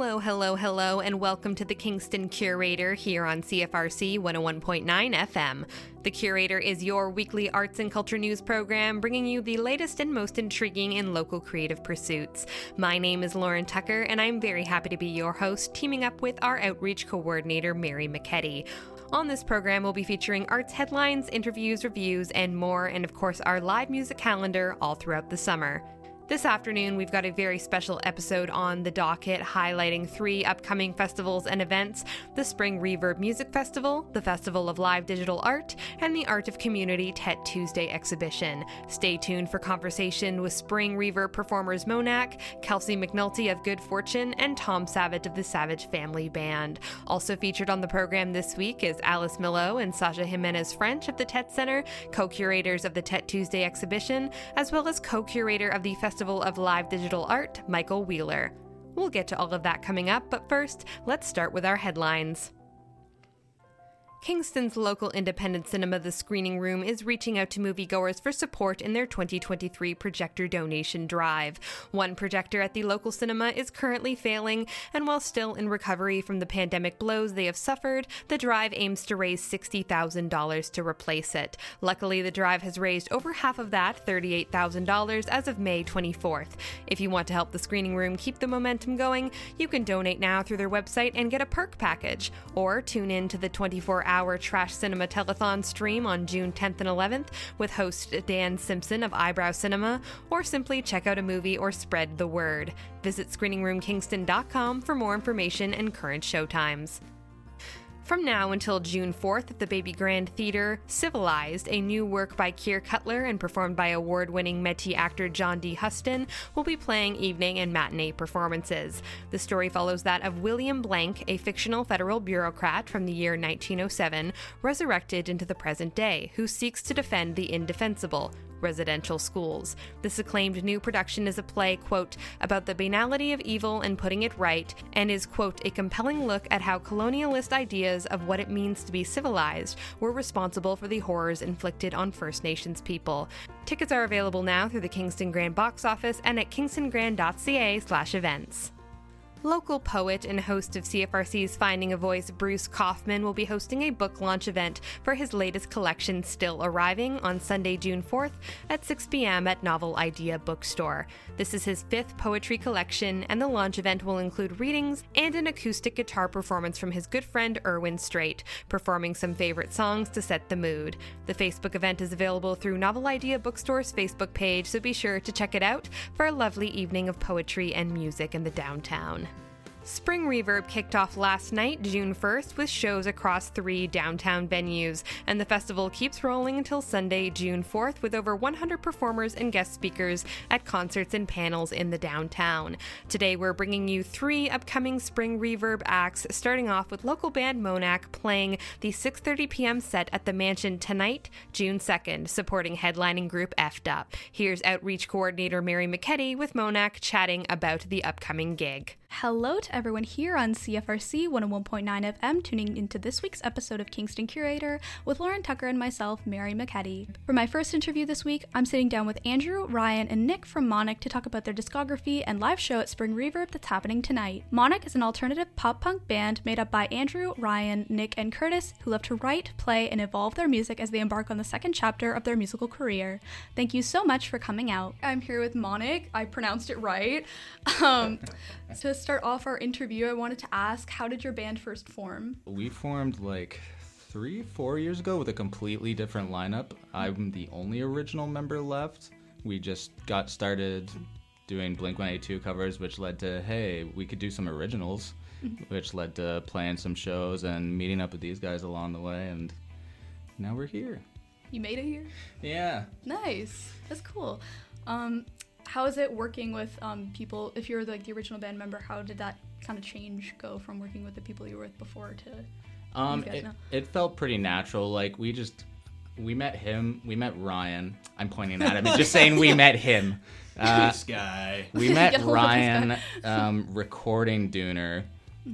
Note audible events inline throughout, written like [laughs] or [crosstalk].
Hello, hello, hello, and welcome to the Kingston Curator here on CFRC 101.9 FM. The Curator is your weekly arts and culture news program bringing you the latest and most intriguing in local creative pursuits. My name is Lauren Tucker, and I'm very happy to be your host, teaming up with our outreach coordinator, Mary McKetty. On this program, we'll be featuring arts headlines, interviews, reviews, and more, and of course, our live music calendar all throughout the summer. This afternoon, we've got a very special episode on the docket highlighting three upcoming festivals and events the Spring Reverb Music Festival, the Festival of Live Digital Art, and the Art of Community Tett Tuesday exhibition. Stay tuned for conversation with Spring Reverb performers Monach, Kelsey McNulty of Good Fortune, and Tom Savage of the Savage Family Band. Also featured on the program this week is Alice Melo and Sasha Jiminez French of the Tett Center, co curators of the Tett Tuesday exhibition, as well as co curator of the Festival Festival of Live Digital Art, Michael Wheeler. We'll get to all of that coming up, but first, let's start with our headlines. Kingston's local independent cinema, The Screening Room, is reaching out to moviegoers for support in their 2023 projector donation drive. One projector at the local cinema is currently failing, and while still in recovery from the pandemic blows they have suffered, the drive aims to raise $60,000 to replace it. Luckily, the drive has raised over half of that, $38,000, as of May 24th. If you want to help The Screening Room keep the momentum going, you can donate now through their website and get a perk package, or tune in to the 24 hour Trash Cinema Telethon stream on June 10th and 11th with host Dan Simpson of Eyebrow Cinema, or simply check out a movie or spread the word. Visit screeningroomkingston.com for more information and current showtimes. From now until June 4th at the Baby Grand Theater, Civilized, a new work by Keir Cutler and performed by award winning Métis actor John D. Huston, will be playing evening and matinee performances. The story follows that of William Blank, a fictional federal bureaucrat from the year 1907, resurrected into the present day, who seeks to defend the indefensible, residential schools. This acclaimed new production is a play, quote, about the banality of evil and putting it right, and is, quote, a compelling look at how colonialist ideas of what it means to be civilized were responsible for the horrors inflicted on First Nations people. Tickets are available now through the Kingston Grand box office and at kingstongrand.ca slash events. Local poet and host of CFRC's Finding a Voice, Bruce Kaufman, will be hosting a book launch event for his latest collection, Still Arriving, on Sunday, June 4th at 6 p.m. at Novel Idea Bookstore. This is his fifth poetry collection, and the launch event will include readings and an acoustic guitar performance from his good friend Erwin Strait, performing some favorite songs to set the mood. The Facebook event is available through Novel Idea Bookstore's Facebook page, so be sure to check it out for a lovely evening of poetry and music in the downtown. Spring Reverb kicked off last night, June 1st, with shows across three downtown venues, and the festival keeps rolling until Sunday, June 4th, with over 100 performers and guest speakers at concerts and panels in the downtown. Today, we're bringing you three upcoming Spring Reverb acts, starting off with local band Monach playing the 6:30 p.m. set at the Mansion tonight, June 2nd, supporting headlining group Effed Up. Here's outreach coordinator Mary McKetty with Monach chatting about the upcoming gig. Hello to everyone here on CFRC 101.9 FM, tuning into this week's episode of Kingston Curator with Lauren Tucker and myself, Mary McKetty. For my first interview this week, I'm sitting down with Andrew, Ryan, and Nick from Monach to talk about their discography and live show at Spring Reverb that's happening tonight. Monach is an alternative pop punk band made up by Andrew, Ryan, Nick, and Curtis who love to write, play, and evolve their music as they embark on the second chapter of their musical career. Thank you so much for coming out. I'm here with Monach. I pronounced it right. Um, [laughs] to start off our interview, I wanted to ask how did your band first form? We formed like three, four years ago with a completely different lineup. I'm the only original member left. We just got started doing Blink 182 covers, which led to, hey, we could do some originals, which led to playing some shows and meeting up with these guys along the way. And now we're here. You made it here? Yeah. Nice. That's cool. Um, how is it working with um, people? If you're like the original band member, how did that kind of change go from working with the people you were with before to? Um, you guys it, now? it felt pretty natural. Like we just we met him. We met Ryan. I'm pointing at him just saying we [laughs] met him. Uh, this guy. we [laughs] met hold of this Ryan [laughs] um, recording Dooner,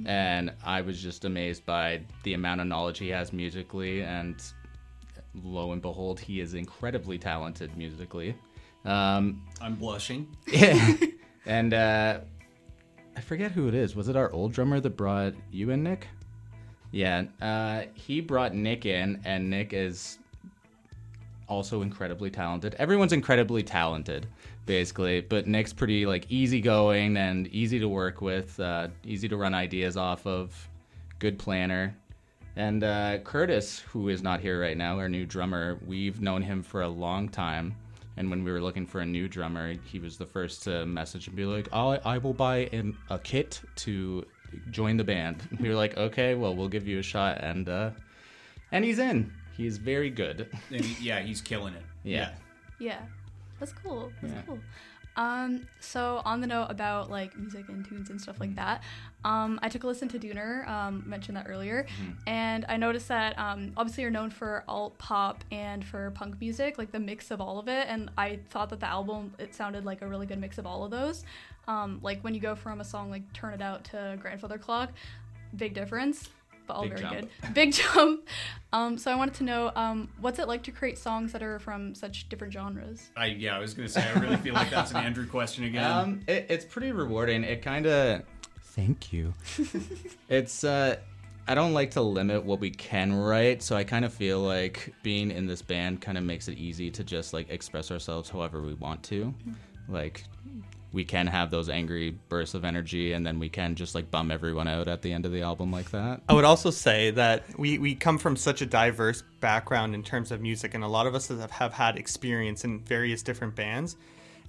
and I was just amazed by the amount of knowledge he has musically. And lo and behold, he is incredibly talented musically. Um, I'm blushing. yeah. [laughs] and uh, I forget who it is. Was it our old drummer that brought you in, Nick? Yeah, uh, he brought Nick in, and Nick is also incredibly talented. Everyone's incredibly talented, basically, but Nick's pretty like easygoing and easy to work with, uh, easy to run ideas off of, good planner. And uh, Curtis, who is not here right now, our new drummer, we've known him for a long time. And when we were looking for a new drummer, he was the first to message and be like, I, I will buy an, a kit to join the band. [laughs] We were like, okay, well, we'll give you a shot. And, uh, and he's in. He's very good. And he- yeah, he's killing it. Yeah. Yeah, that's cool. That's Yeah. cool. Um, so on the note about like music and tunes and stuff like that, um, I took a listen to Dooner, um, mentioned that earlier, and I noticed that um, obviously you're known for alt pop and for punk music, like the mix of all of it, and I thought that the album it sounded like a really good mix of all of those. Um, like when you go from a song like "Turn It Out" to "Grandfather Clock," big difference, but all Big very jump. good. [laughs] Big jump. Um, so I wanted to know um, what's it like to create songs that are from such different genres. I yeah, I was gonna say I really feel like that's an Andrew question again. [laughs] Um, it, it's pretty rewarding. It kind of. Thank you. [laughs] it's uh, I don't like to limit what we can write, so I kind of feel like being in this band kind of makes it easy to just like express ourselves however we want to. Like, we can have those angry bursts of energy, and then we can just like bum everyone out at the end of the album like that. I would also say that we, we come from such a diverse background in terms of music, and a lot of us have, have had experience in various different bands.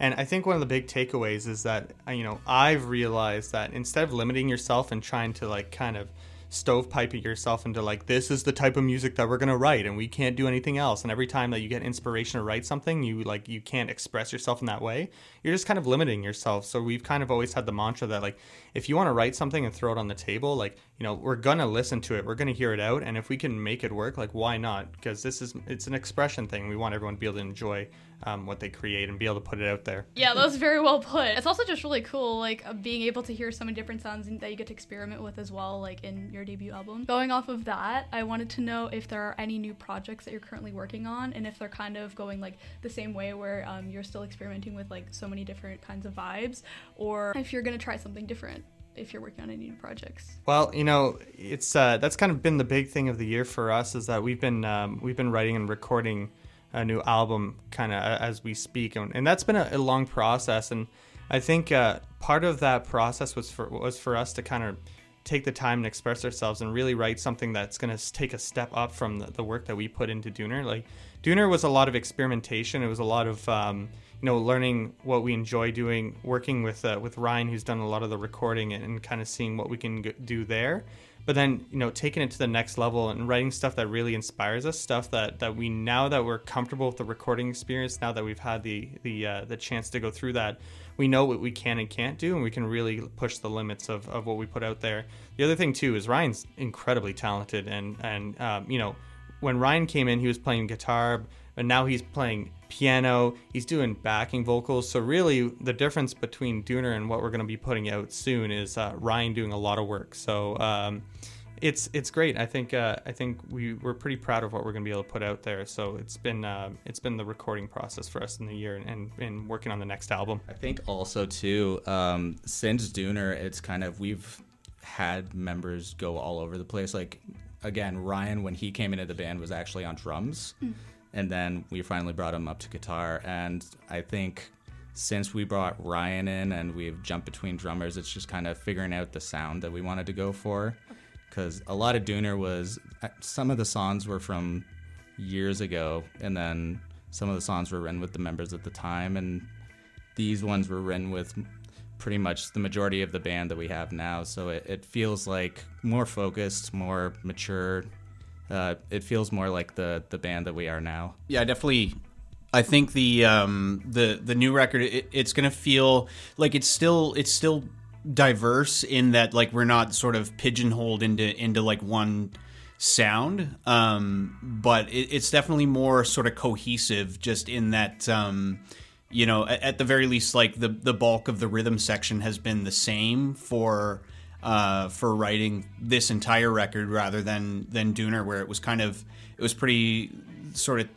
And I think one of the big takeaways is that, you know, I've realized that instead of limiting yourself and trying to like kind of stovepipe it yourself into like, this is the type of music that we're to write and we can't do anything else. And every time that you get inspiration to write something, you like, you can't express yourself in that way. You're just kind of limiting yourself. So we've kind of always had the mantra that like, if you want to write something and throw it on the table, like, you know, we're to listen to it. We're to hear it out. And if we can make it work, like, why not? Because this is, it's an expression thing. We want everyone to be able to enjoy um, what they create and be able to put it out there. Yeah, that was very well put. It's also just really cool, like uh, being able to hear so many different sounds that you get to experiment with as well, like in your debut album. Going off of that, I wanted to know if there are any new projects that you're currently working on, and if they're kind of going like the same way where um, you're still experimenting with like so many different kinds of vibes, or if you're gonna try something different if you're working on any new projects. Well, you know, it's uh, that's kind of been the big thing of the year for us is that we've been um, we've been writing and recording a new album kind of as we speak, and, and that's been a, a long process. And I think uh, part of that process was for was for us to kind of take the time and express ourselves and really write something that's going to take a step up from the, the work that we put into Dooner. Like Dooner was a lot of experimentation. It was a lot of um, you know learning what we enjoy doing, working with uh, with Ryan, who's done a lot of the recording, and, and kind of seeing what we can do there. But then you know taking it to the next level and writing stuff that really inspires us, stuff that that we now that we're comfortable with the recording experience, now that we've had the the uh, the chance to go through that, we know what we can and can't do, and we can really push the limits of, of what we put out there. The other thing too is Ryan's incredibly talented, and and um, you know when Ryan came in, he was playing guitar, and now he's playing piano. He's doing backing vocals. So really, the difference between Dooner and what we're going to be putting out soon is uh, Ryan doing a lot of work. So um, it's it's great. I think uh, I think we we're pretty proud of what we're going to be able to put out there. So it's been uh, it's been the recording process for us in the year and and working on the next album. I think also too, um, since Dooner, it's kind of we've had members go all over the place. Like again, Ryan when he came into the band was actually on drums, and then we finally brought him up to guitar. And I think since we brought Ryan in and we've jumped between drummers, it's just kind of figuring out the sound that we wanted to go for. Because a lot of Dooner was uh, some of the songs were from years ago, and then some of the songs were written with the members at the time, and these ones were written with pretty much the majority of the band that we have now. So it, it feels like more focused, more mature. Uh, it feels more like the the band that we are now. yeah, definitely. I think the um, the the new record it, it's gonna feel like it's still it's still diverse in that like we're not sort of pigeonholed into into like one sound, um, but it, it's definitely more sort of cohesive. Just in that um, you know at, at the very least like the the bulk of the rhythm section has been the same for uh, for writing this entire record rather than than Dooner, where it was kind of it was pretty sort of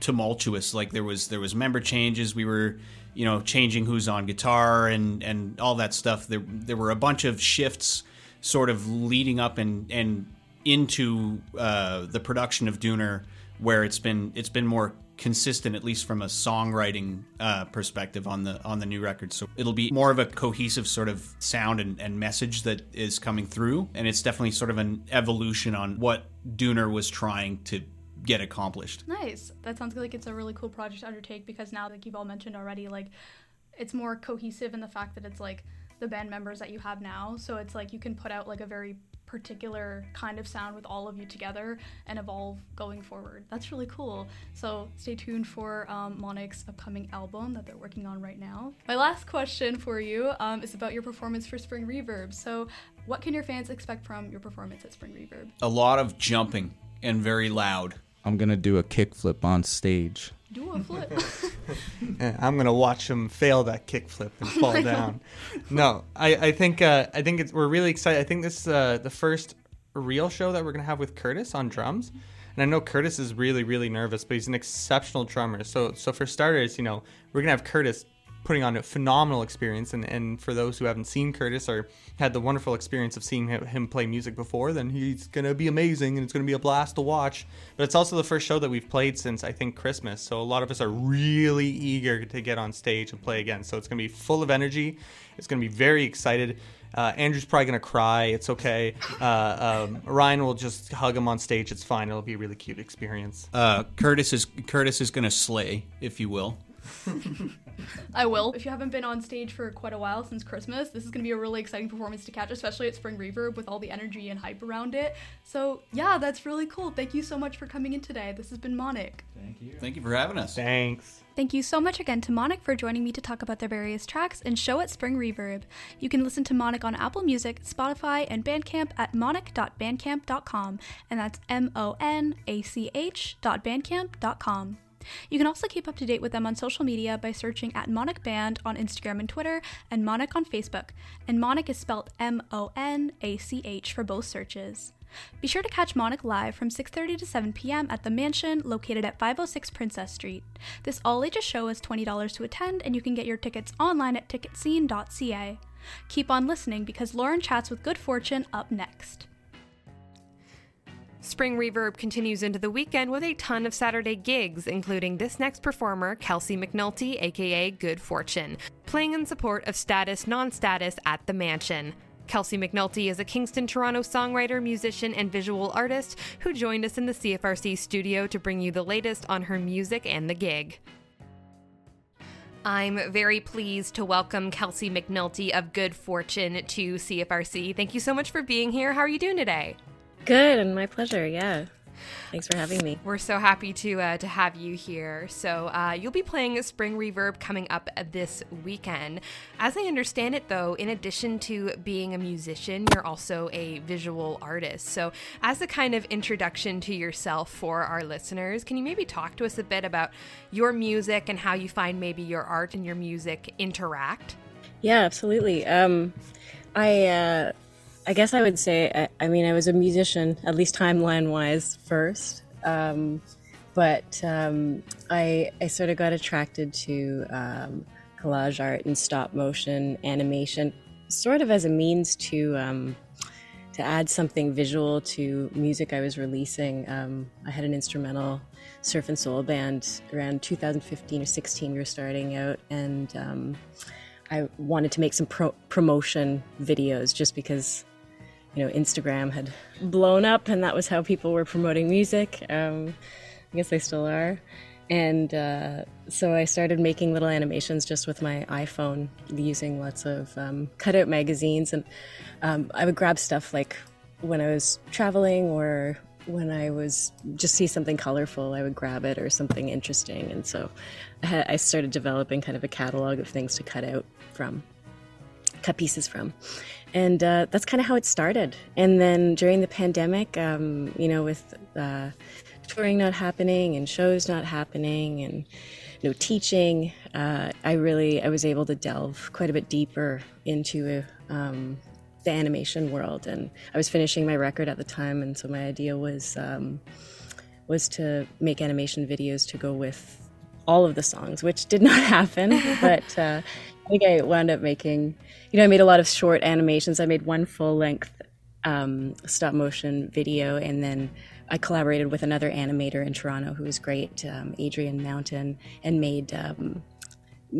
tumultuous. Like there was there was member changes. We were you know, changing who's on guitar and and all that stuff. There there were a bunch of shifts sort of leading up and and into uh, the production of Dooner, where it's been it's been more consistent, at least from a songwriting uh, perspective on the on the new record. So it'll be more of a cohesive sort of sound and, and message that is coming through, and it's definitely sort of an evolution on what Dooner was trying to get accomplished. Nice. That sounds like it's a really cool project to undertake because now, like you've all mentioned already, like it's more cohesive in the fact that it's like the band members that you have now. So it's like you can put out like a very particular kind of sound with all of you together and evolve going forward. That's really cool. So stay tuned for um, Monach's upcoming album that they're working on right now. My last question for you um, is about your performance for Spring Reverb. So, what can your fans expect from your performance at Spring Reverb? A lot of jumping and very loud. I'm gonna do a kickflip on stage. Do a flip. [laughs] I'm gonna watch him fail that kickflip and [laughs] fall down. No, I, I think uh, I think it's, we're really excited. I think this is uh, the first real show that we're gonna have with Curtis on drums. And I know Curtis is really really nervous, but he's an exceptional drummer. So so for starters, you know, we're gonna have Curtis putting on a phenomenal experience. And, and for those who haven't seen Curtis or had the wonderful experience of seeing him play music before, then he's going to be amazing and it's going to be a blast to watch. But it's also the first show that we've played since I think Christmas. So a lot of us are really eager to get on stage and play again. So it's going to be full of energy. It's going to be very excited. Uh, Andrew's probably gonna cry. It's okay. Uh, um, Ryan will just hug him on stage. It's fine. It'll be a really cute experience. Uh, Curtis is Curtis is gonna slay, if you will. [laughs] [laughs] I will. If you haven't been on stage for quite a while since Christmas, this is going to be a really exciting performance to catch, especially at Spring Reverb with all the energy and hype around it. So, yeah, that's really cool. Thank you so much for coming in today. This has been Monach. Thank you. Thank you for having us. Thanks. Thank you so much again to Monach for joining me to talk about their various tracks and show at Spring Reverb. You can listen to Monach on Apple Music, Spotify, and Bandcamp at monach.bandcamp.com, and that's M O N A C H.bandcamp.com. You can also keep up to date with them on social media by searching at Monach Band on Instagram and Twitter and Monach on Facebook. And Monach is spelled M O N A C H for both searches. Be sure to catch Monach live from 6:30 to 7 p.m. at the Mansion located at 506 Princess Street. This all-ages show is $20 to attend and you can get your tickets online at ticketscene.ca. Keep on listening because Lauren chats with Good Fortune up next. Spring Reverb continues into the weekend with a ton of Saturday gigs, including this next performer, Kelsey McNulty, aka Good Fortune, playing in support of Status Non Status at the Mansion. Kelsey McNulty is a Kingston, Toronto songwriter, musician, and visual artist who joined us in the CFRC studio to bring you the latest on her music and the gig. I'm very pleased to welcome Kelsey McNulty of Good Fortune to CFRC. Thank you so much for being here. How are you doing today? Good, and my pleasure. Yeah. Thanks for having me. We're so happy to uh, to have you here. So uh, you'll be playing Spring Reverb coming up this weekend. As I understand it, though, in addition to being a musician, you're also a visual artist. So as a kind of introduction to yourself for our listeners, can you maybe talk to us a bit about your music and how you find maybe your art and your music interact? Yeah, absolutely. Um, I. Uh, I guess I would say, I, I, mean, I was a musician, at least timeline wise, first. Um, but um, I, I sort of got attracted to um, collage art and stop motion animation, sort of as a means to um, to add something visual to music I was releasing. Um, I had an instrumental surf and soul band around 2015 or 16. We were starting out, and um, I wanted to make some pro- promotion videos just because you know, Instagram had blown up, and that was how people were promoting music. Um, I guess they still are. And uh, so I started making little animations just with my iPhone, using lots of um, cutout magazines. And um, I would grab stuff like when I was traveling or when I was just see something colorful, I would grab it or something interesting. And so I started developing kind of a catalog of things to cut out from, cut pieces from and uh, that's kind of how it started. And then during the pandemic, um, you know, with uh, touring not happening and shows not happening and know teaching, uh, I really I was able to delve quite a bit deeper into um, the animation world. And I was finishing my record at the time, and so my idea was um, was to make animation videos to go with all of the songs, which did not [laughs] happen. [laughs] but uh, I think I wound up making, you know, I made a lot of short animations. I made one full length um, stop motion video, and then I collaborated with another animator in Toronto who was great, um, Adrian Mountain, and made. Um,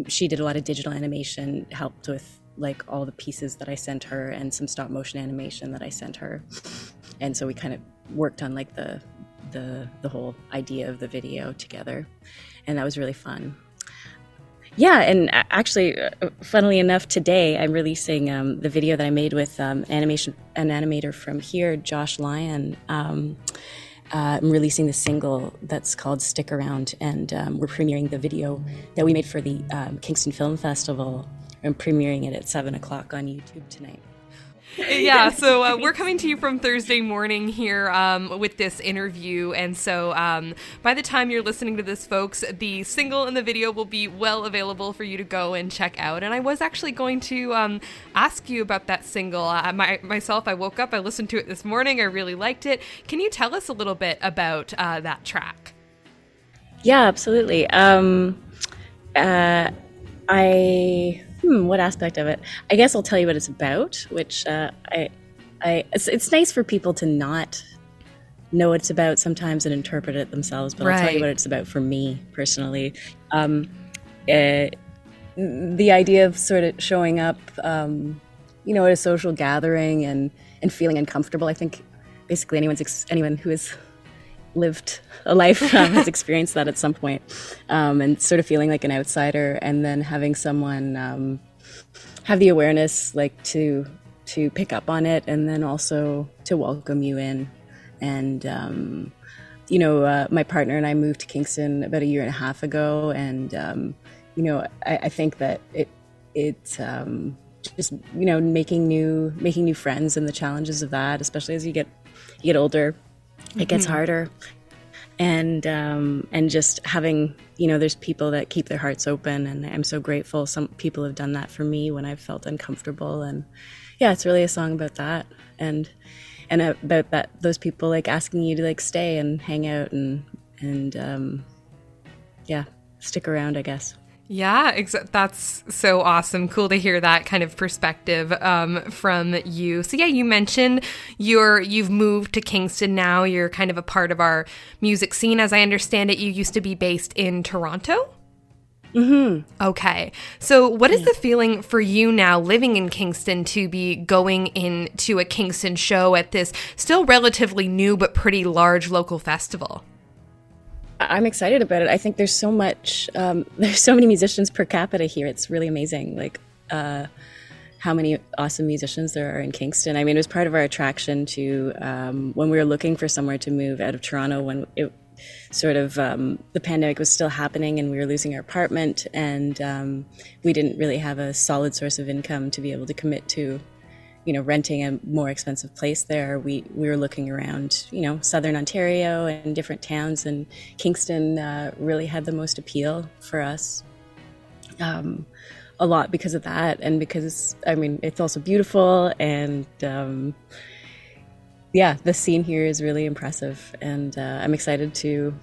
she did a lot of digital animation, helped with like all the pieces that I sent her, and some stop motion animation that I sent her, and so we kind of worked on like the the the whole idea of the video together, and that was really fun. Yeah, and actually, uh, funnily enough, today I'm releasing um, the video that I made with um, animation an animator from here, Josh Lyon. Um, uh, I'm releasing the single that's called "Stick Around," and um, we're premiering the video that we made for the um, Kingston Film Festival. I'm premiering it at seven o'clock on YouTube tonight [laughs] yeah, so uh, we're coming to you from Thursday morning here um, with this interview. And so um, by the time you're listening to this, folks, the single and the video will be well available for you to go and check out. And I was actually going to um, ask you about that single. Uh, my, myself, I woke up, I listened to it this morning, I really liked it. Can you tell us a little bit about uh, that track? Yeah, absolutely. Um, uh, I hmm, what aspect of it? I guess I'll tell you what it's about, which uh, I, I, it's, it's nice for people to not know what it's about sometimes and interpret it themselves, but right. I'll tell you what it's about for me personally. Um, uh, the idea of sort of showing up, um, you know, at a social gathering and, and feeling uncomfortable. I think basically anyone's ex- anyone who has lived a life um, has experienced that at some point, um, and sort of feeling like an outsider, and then having someone um, have the awareness, like to to pick up on it, and then also to welcome you in. And um, you know, uh, my partner and I moved to Kingston about a year and a half ago, and um, you know, I, I, think that it it um, just you know making new making new friends and the challenges of that, especially as you get you get older it gets mm-hmm. harder. And um, and just having you know there's people that keep their hearts open and i'm so grateful. Some people have done that for me when i've felt uncomfortable and yeah it's really a song about that. And and about that those people like asking you to like stay and hang out and and um, yeah stick around i guess yeah, ex- that's so awesome. Cool to hear that kind of perspective um, from you. So yeah, you mentioned you're you've moved to Kingston now. You're kind of a part of our music scene, as I understand it. You used to be based in Toronto. Hmm. Okay. So, what is the feeling for you now, living in Kingston, to be going into a Kingston show at this still relatively new but pretty large local festival? I'm excited about it. I think there's so much, um, [laughs] there's so many musicians per capita here. It's really amazing. Like, uh, how many awesome musicians there are in Kingston. I mean, it was part of our attraction to um, when we were looking for somewhere to move out of Toronto when it sort of um, the pandemic was still happening and we were losing our apartment and um, we didn't really have a solid source of income to be able to commit to you know, renting a more expensive place there, we, we were looking around, you know, southern Ontario and different towns, and Kingston uh, really had the most appeal for us. Um, a lot because of that, and because I mean, it's also beautiful, and um, yeah, the scene here is really impressive, and uh, I'm excited to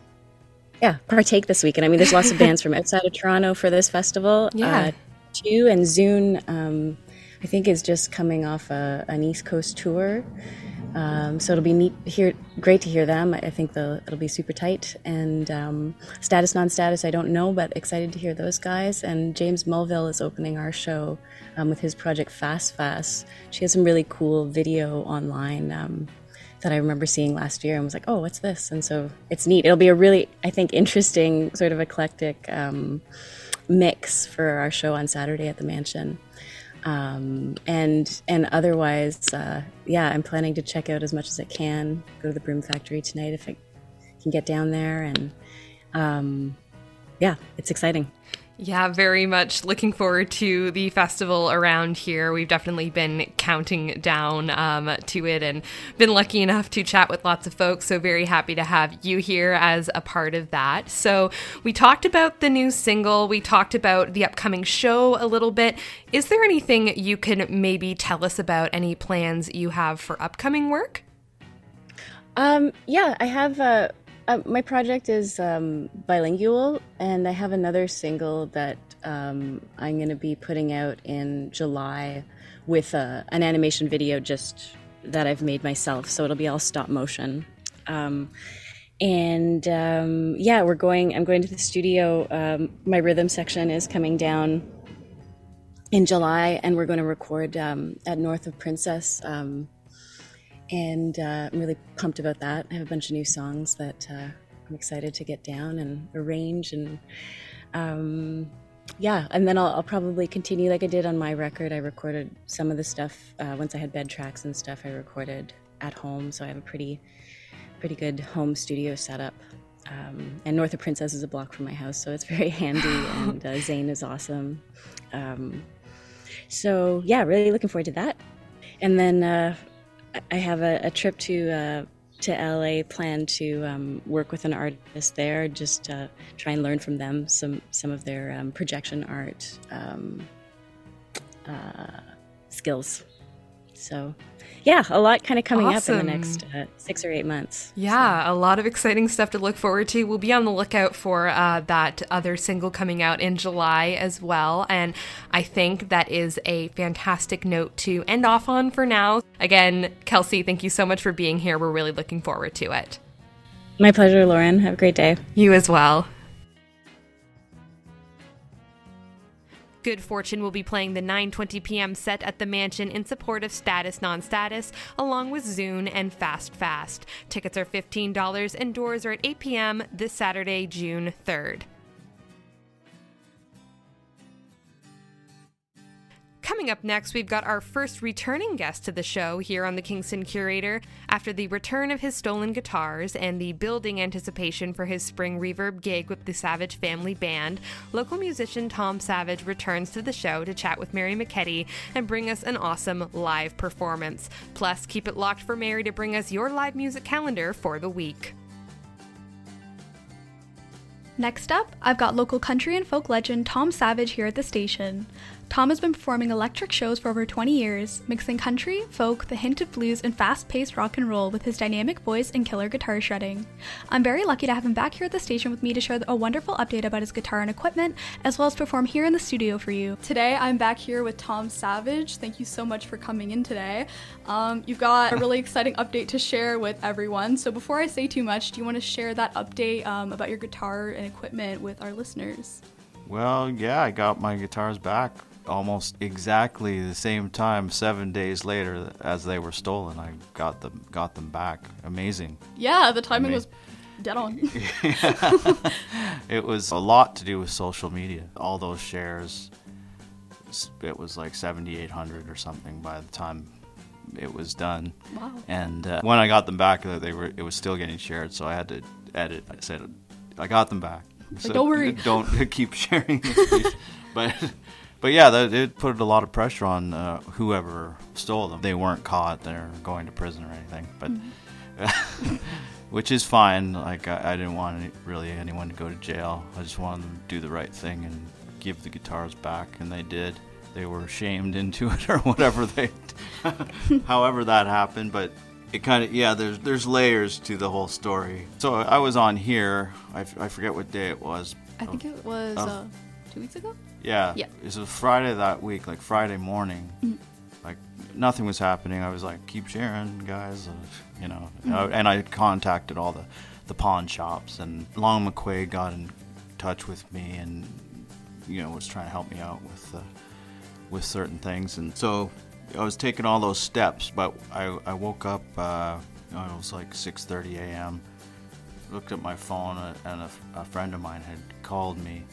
yeah partake this weekend. I mean, there's lots of [laughs] bands from outside of Toronto for this festival. Yeah. Uh, too, and Zune um, I think is just coming off a, an East Coast tour. Um, so it'll be neat hear great to hear them. I think it'll be super tight. And um, status non-status, I don't know, but excited to hear those guys. And James Mulville is opening our show um, with his project Fast Fast. She has some really cool video online um, that I remember seeing last year and was like, oh, what's this? And so it's neat. It'll be a really, I think, interesting sort of eclectic um, mix for our show on Saturday at the Mansion. Um, and and otherwise, uh, yeah, I'm planning to check out as much as I can. Go to the Broom Factory tonight if I can get down there, and um, yeah, it's exciting. Yeah, very much looking forward to the festival around here. We've definitely been counting down um, to it and been lucky enough to chat with lots of folks. So, very happy to have you here as a part of that. So, we talked about the new single, we talked about the upcoming show a little bit. Is there anything you can maybe tell us about any plans you have for upcoming work? Um, yeah, I have. Uh, uh, my project is um, bilingual, and I have another single that um, I'm going to be putting out in July with a, an animation video just that I've made myself. So it'll be all stop motion. Um, and um, yeah, we're going. I'm going to the studio. Um, my rhythm section is coming down in July, and we're going to record um, at North of Princess. And uh, I'm really pumped about that. I have a bunch of new songs that uh, I'm excited to get down and arrange, and um, yeah, and then I'll, I'll, probably continue like I did on my record. I recorded some of the stuff uh, once I had bed tracks and stuff. I recorded at home, so I have a pretty pretty good home studio setup. Um, and North of Princess is a block from my house, so it's very [laughs] handy. and uh, [laughs] Zane is awesome. Um, so yeah, really looking forward to that. And then uh, I have a, a trip to uh, to LA planned to um, work with an artist there, just uh, try and learn from them some some of their um, projection art um, uh, skills. So yeah, a lot kind of coming awesome. up in the next uh, six or eight months. Yeah, so. a lot of exciting stuff to look forward to. We'll be on the lookout for uh, that other single coming out in July as well. And I think that is a fantastic note to end off on for now. Again, Kelsey, thank you so much for being here. We're really looking forward to it. My pleasure, Lauren. Have a great day. You as well. Good Fortune will be playing the 9:20 p.m. set at the Mansion in support of Status Non-Status, along with Zune and Fast Fast. Tickets are $15 and doors are at 8 p.m. this Saturday, June 3rd. Coming up next, we've got our first returning guest to the show here on the Kingston Curator. After the return of his stolen guitars and the building anticipation for his spring reverb gig with the Savage Family Band, local musician Tom Savage returns to the show to chat with Mary McKetty and bring us an awesome live performance. Plus, keep it locked for Mary to bring us your live music calendar for the week. Next up, I've got local country and folk legend Tom Savage here at the station. Tom has been performing electric shows for over 20 years, mixing country, folk, the hint of blues, and fast paced rock and roll with his dynamic voice and killer guitar shredding. I'm very lucky to have him back here at the station with me to share a wonderful update about his guitar and equipment, as well as perform here in the studio for you. Today, I'm back here with Tom Savage. Thank you so much for coming in today. Um, you've got a really exciting update to share with everyone. So, before I say too much, do you want to share that update um, about your guitar and equipment with our listeners? Well, yeah, I got my guitars back almost exactly the same time, seven days later, as they were stolen. I got them got them back. Amazing. Yeah, the timing mean, was dead on. [laughs] [laughs] it was a lot to do with social media. All those shares. It was like 7,800 or something by the time it was done. Wow. And uh, when I got them back, uh, they were it was still getting shared, so I had to edit. I said, I got them back. Like, so don't worry. [laughs] Don't keep sharing but but yeah, that, it put a lot of pressure on uh, whoever stole them. They weren't caught; they're going to prison or anything. But mm-hmm. [laughs] which is fine. Like I, I didn't want any, really anyone to go to jail. I just wanted them to do the right thing and give the guitars back, and they did. They were shamed [laughs] into it or whatever they, [laughs] however that happened. But it kind of yeah. There's there's layers to the whole story. So I was on here. I, f- I forget what day it was. I think it was uh, two weeks ago. Yeah. Yeah. It was Friday that week, like Friday morning. Mm-hmm. Like nothing was happening. I was like, keep sharing, guys. Uh, you know, mm-hmm. and I contacted all the, the pawn shops, and Long McQuade got in touch with me, and you know was trying to help me out with uh, with certain things, and so I was taking all those steps. But I, I woke up. Uh, it was like 6:30 a.m. Looked at my phone, uh, and a, a friend of mine had called me.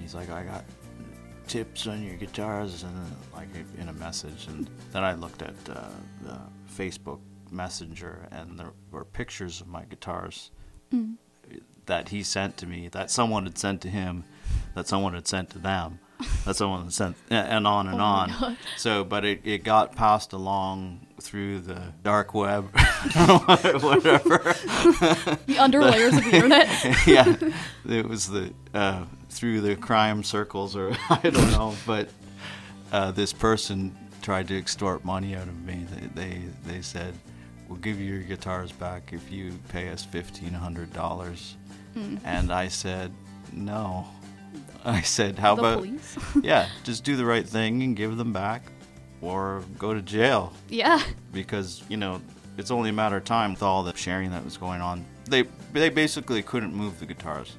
He's like, I got tips on your guitars and like in a message and then i looked at uh, the facebook messenger and there were pictures of my guitars mm. that he sent to me that someone had sent to him that someone had sent to them that [laughs] someone had sent and on and oh on. So but it, it got passed along through the dark web [laughs] whatever. [laughs] The underlayers of the internet. Yeah. It was the uh, through the crime circles, or [laughs] I don't know. But uh, this person tried to extort money out of me. They, they, they said, we'll give you your guitars back if you pay us fifteen hundred dollars. And I said, no. [laughs] I said, how the about [laughs] yeah, just do the right thing and give them back, or go to jail yeah. because you know it's only a matter of time with all the sharing that was going on. They they basically couldn't move the guitars.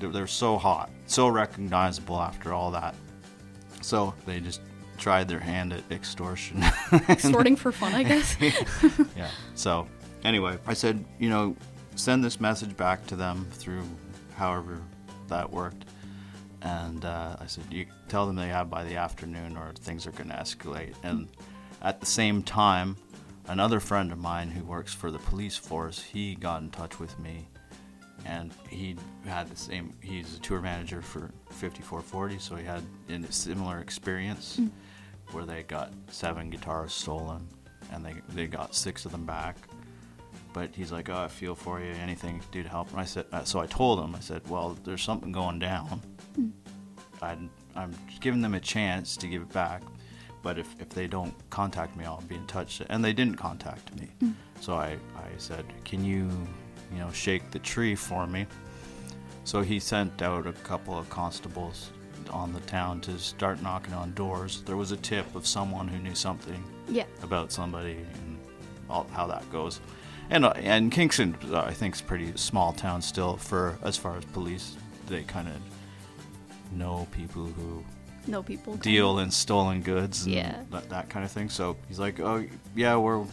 They, they were so hot, so recognizable after all that. So they just tried their hand at extortion. [laughs] Sorting for fun, I guess. [laughs] yeah. So anyway, I said, you know, send this message back to them through however that worked. And uh, I said, you tell them they have by the afternoon or things are going to escalate. And at the same time, another friend of mine who works for the police force, he got in touch with me. And he had the same, he's a tour manager for 5440, so he had a similar experience hmm. where they got seven guitars stolen and they, they got six of them back but he's like, "Oh, I feel for you. Anything you do to help." And I said, uh, so I told him, I said, "Well, there's something going down. Hmm. I'd, I'm giving them a chance to give it back, but if, if they don't contact me, I'll be in touch." And they didn't contact me, hmm. so I, I said, "Can you, you know, shake the tree for me?" So he sent out a couple of constables on the town to start knocking on doors. There was a tip of someone who knew something yeah. about somebody and all, how that goes. And uh, and Kingston, uh, I think, is pretty small town still for as far as police. They kind of know people who know people. deal in stolen goods and Yeah. that, that kind of thing. So he's like, "Oh yeah, we're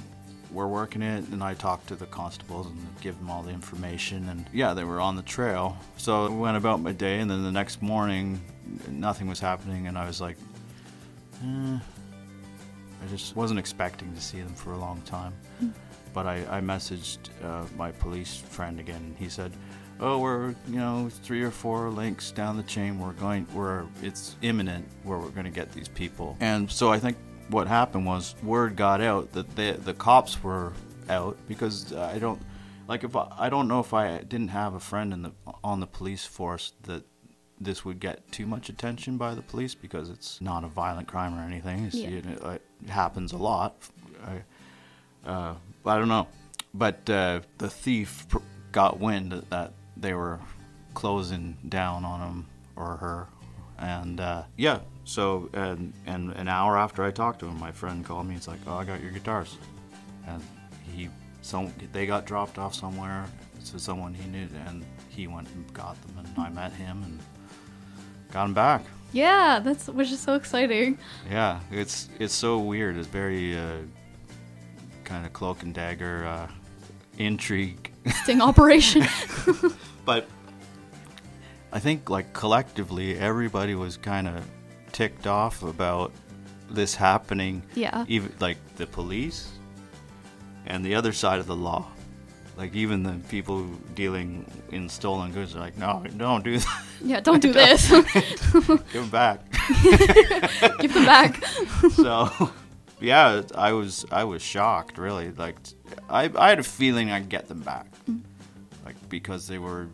we're working it." And I talked to the constables and give them all the information. And yeah, they were on the trail. So I went about my day, and then the next morning, nothing was happening, and I was like, eh, I just wasn't expecting to see them for a long time. But I, I messaged uh, my police friend again. and He said, "Oh, we're you know three or four links down the chain. We're going. We're it's imminent where we're going to get these people." And so I think what happened was word got out that the the cops were out because I don't like if I, I don't know if I didn't have a friend in the on the police force that this would get too much attention by the police because it's not a violent crime or anything. Yeah. you know, it happens a lot. I, uh, I don't know, but uh, the thief pr- got wind that, that they were closing down on him or her, and uh, yeah. So and and an hour after I talked to him, my friend called me. It's like, oh, I got your guitars, and he some they got dropped off somewhere to someone he knew, and he went and got them, and I met him and got him back. Yeah, that's which is so exciting. Yeah, it's it's so weird. It's very uh, kind of cloak and dagger uh, intrigue, Sting operation. [laughs] but I think like collectively everybody was kind of ticked off about this happening. Yeah. even like the police and the other side of the law. Like even the people dealing in stolen goods are like, no, don't do that. yeah, don't do [laughs] this. [laughs] Give them back. [laughs] Give them back. so yeah i was i was shocked really like i i had a feeling i'd get them back mm. like because they were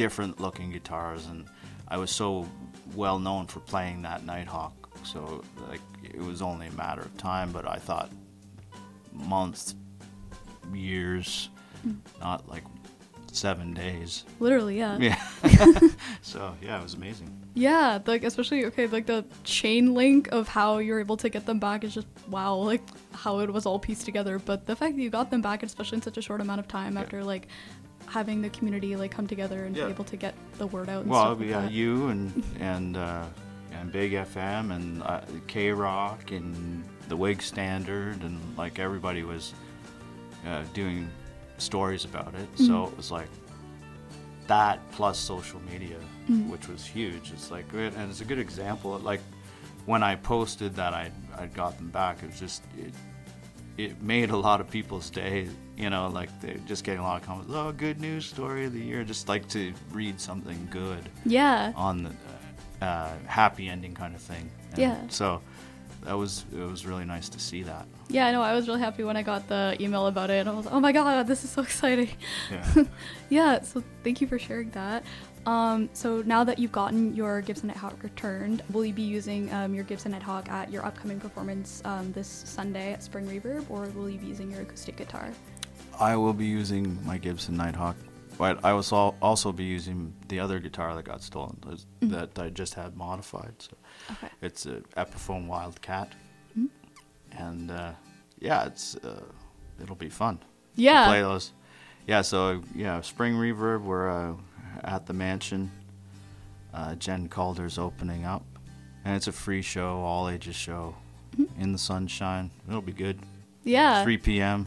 different looking guitars and i was so well known for playing that nighthawk so like it was only a matter of time but i thought months years hmm. not like seven days Literally, yeah. yeah [laughs] so yeah it was amazing Yeah, like especially okay, like the chain link of how you're able to get them back is just wow, like how it was all pieced together. But the fact that you got them back, especially in such a short amount of time Yeah. after like having the community like come together and Yeah. be able to get the word out. And Well, stuff like yeah, that. you and and uh, and Big FM and uh, K Rock and the Whig Standard and like everybody was uh, doing stories about it. So Mm-hmm. it was like that plus social media, which was huge. It's like and it's a good example. Like when I posted that I I got them back, it was just it it made a lot of people's day. You know, like they're just getting a lot of comments. Oh, good news story of the year. Just like to read something good yeah, on the uh, happy ending kind of thing. And Yeah. So that was it was really nice to see that. yeah. I know. I was really happy when I got the email about it. I was, oh my god, this is so [laughs] exciting. Yeah. [laughs] yeah. So thank you for sharing that. Um, so now that you've gotten your Gibson Nighthawk returned, will you be using um, your Gibson Nighthawk at your upcoming performance um, this Sunday at Spring Reverb, or will you be using your acoustic guitar? I will be using my Gibson Nighthawk, but I will also be using the other guitar that got stolen those- that I just had modified. So Okay. it's a Epiphone Wildcat, Mm-hmm. and uh, yeah, it's uh, it'll be fun. to Yeah. play those. Yeah, so yeah, Spring Reverb. We're uh, at the mansion. Uh, Jen Calder's opening up, and it's a free show, all ages show, Mm-hmm. in the sunshine. It'll be good. Yeah. 3 p.m.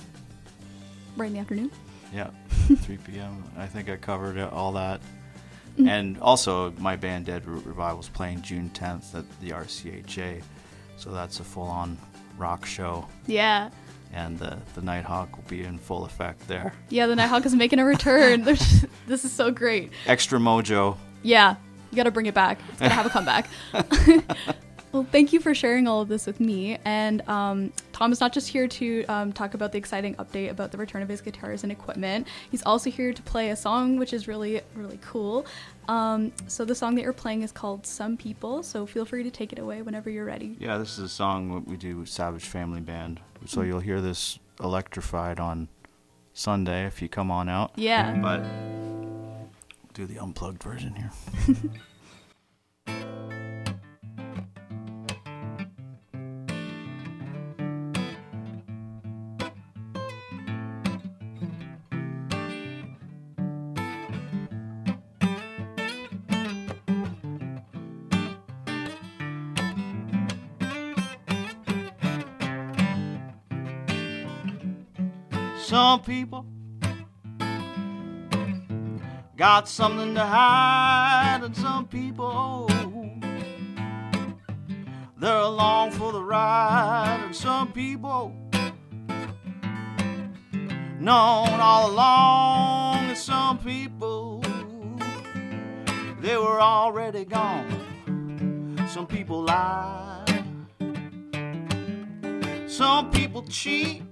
Right in the afternoon. Yeah, [laughs] 3 p.m. I think I covered it, all that. And also, my band Dead Root Revival is playing June 10th at the RCHA, so that's a full-on rock show, Yeah. And the the Nighthawk will be in full effect there. Yeah, the Nighthawk is making a return. [laughs] There's- this is so great. Extra mojo. Yeah, you gotta bring it back. It's gotta have a comeback. [laughs] [laughs] well, thank you for sharing all of this with me. And um, Tom is not just here to um, talk about the exciting update about the return of his guitars and equipment. He's also here to play a song, which is really, really cool. Um, so the song that you're playing is called "Some People." So feel free to take it away whenever you're ready. Yeah, this is a song we do with Savage Family Band. So you'll hear this electrified on Sunday if you come on out. Yeah. But do the unplugged version here. [laughs] people. Got something to hide, and some people. They're along for the ride, and some people. Known all along, and some people. They were already gone. Some people lie, some people cheat.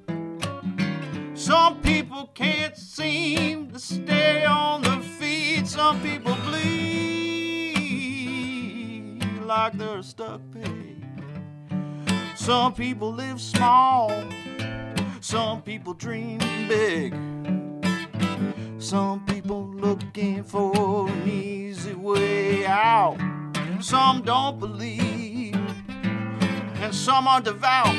Some people can't seem to stay on their feet. Some people bleed like they're a stuck pig. Some people live small. Some people dream big. Some people looking for an easy way out. Some don't believe, and some are devout.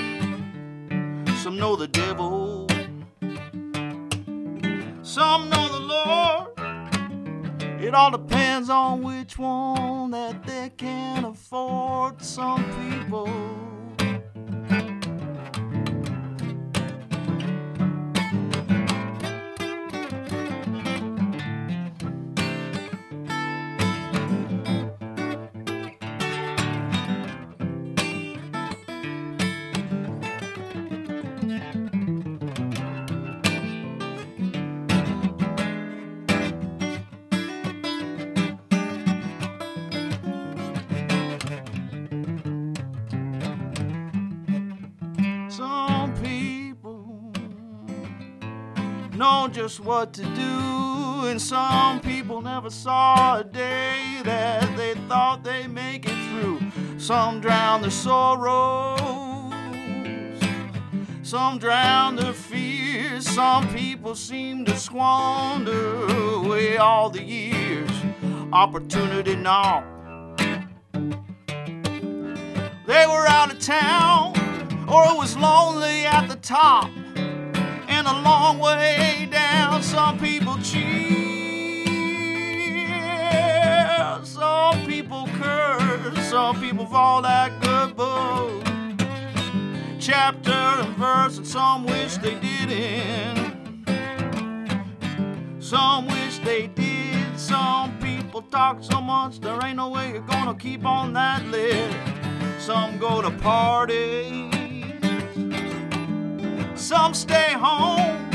Some know the devil. Some know the Lord. It all depends on which one that they can afford. Some people. Just what to do, and some people never saw a day that they thought they'd make it through. Some drown their sorrows, some drown their fears. Some people seem to squander away all the years. Opportunity now. They were out of town, or it was lonely at the top, and a long way down. Some people cheer, some people curse, some people fall that good book. Chapter and verse, and some wish they didn't. Some wish they did. Some people talk so much, there ain't no way you're gonna keep on that list. Some go to parties, some stay home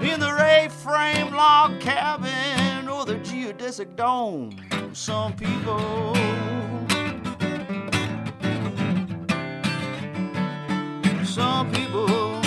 in their A-frame log cabin or their geodesic dome. Some people. Some people.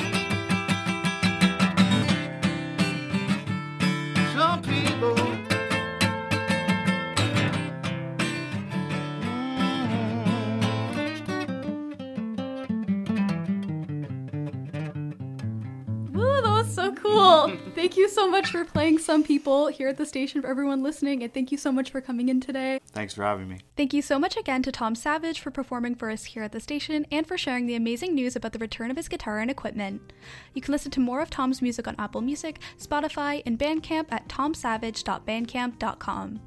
Thank you so much for playing some people here at the station for everyone listening, and thank you so much for coming in today. Thanks for having me. Thank you so much again to Tom Savage for performing for us here at the station and for sharing the amazing news about the return of his guitar and equipment. You can listen to more of Tom's music on Apple Music, Spotify, and Bandcamp at tomsavage.bandcamp.com.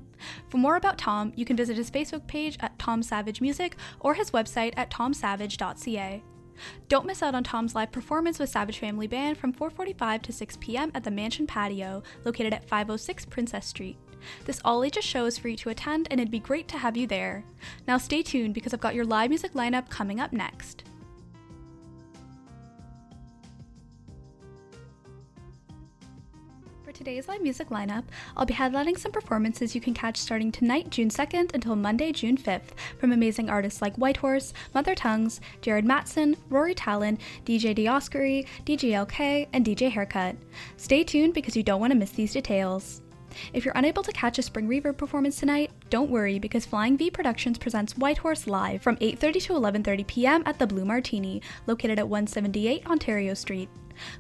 For more about Tom, you can visit his Facebook page at Tom Savage Music or his website at tomsavage.ca. Don't miss out on Tom's live performance with Savage Family Band from 4:45 to 6 p.m. at the Mansion Patio, located at 506 Princess Street. This all ages show is free to attend, and it'd be great to have you there. Now stay tuned because I've got your live music lineup coming up next. Today's live music lineup, I'll be headlining some performances you can catch starting tonight, June 2nd, until Monday, June 5th, from amazing artists like Whitehorse, Mother Tongues, Jared Matson, Rory Taillon, DJ Dioscuri, DJ LK, and DJ Haircut. Stay tuned because you don't want to miss these details. If you're unable to catch a Spring Reverb performance tonight, don't worry because Flying V Productions presents Whitehorse live from 8:30 to 11:30 p.m. at the Blue Martini, located at 178 Ontario Street.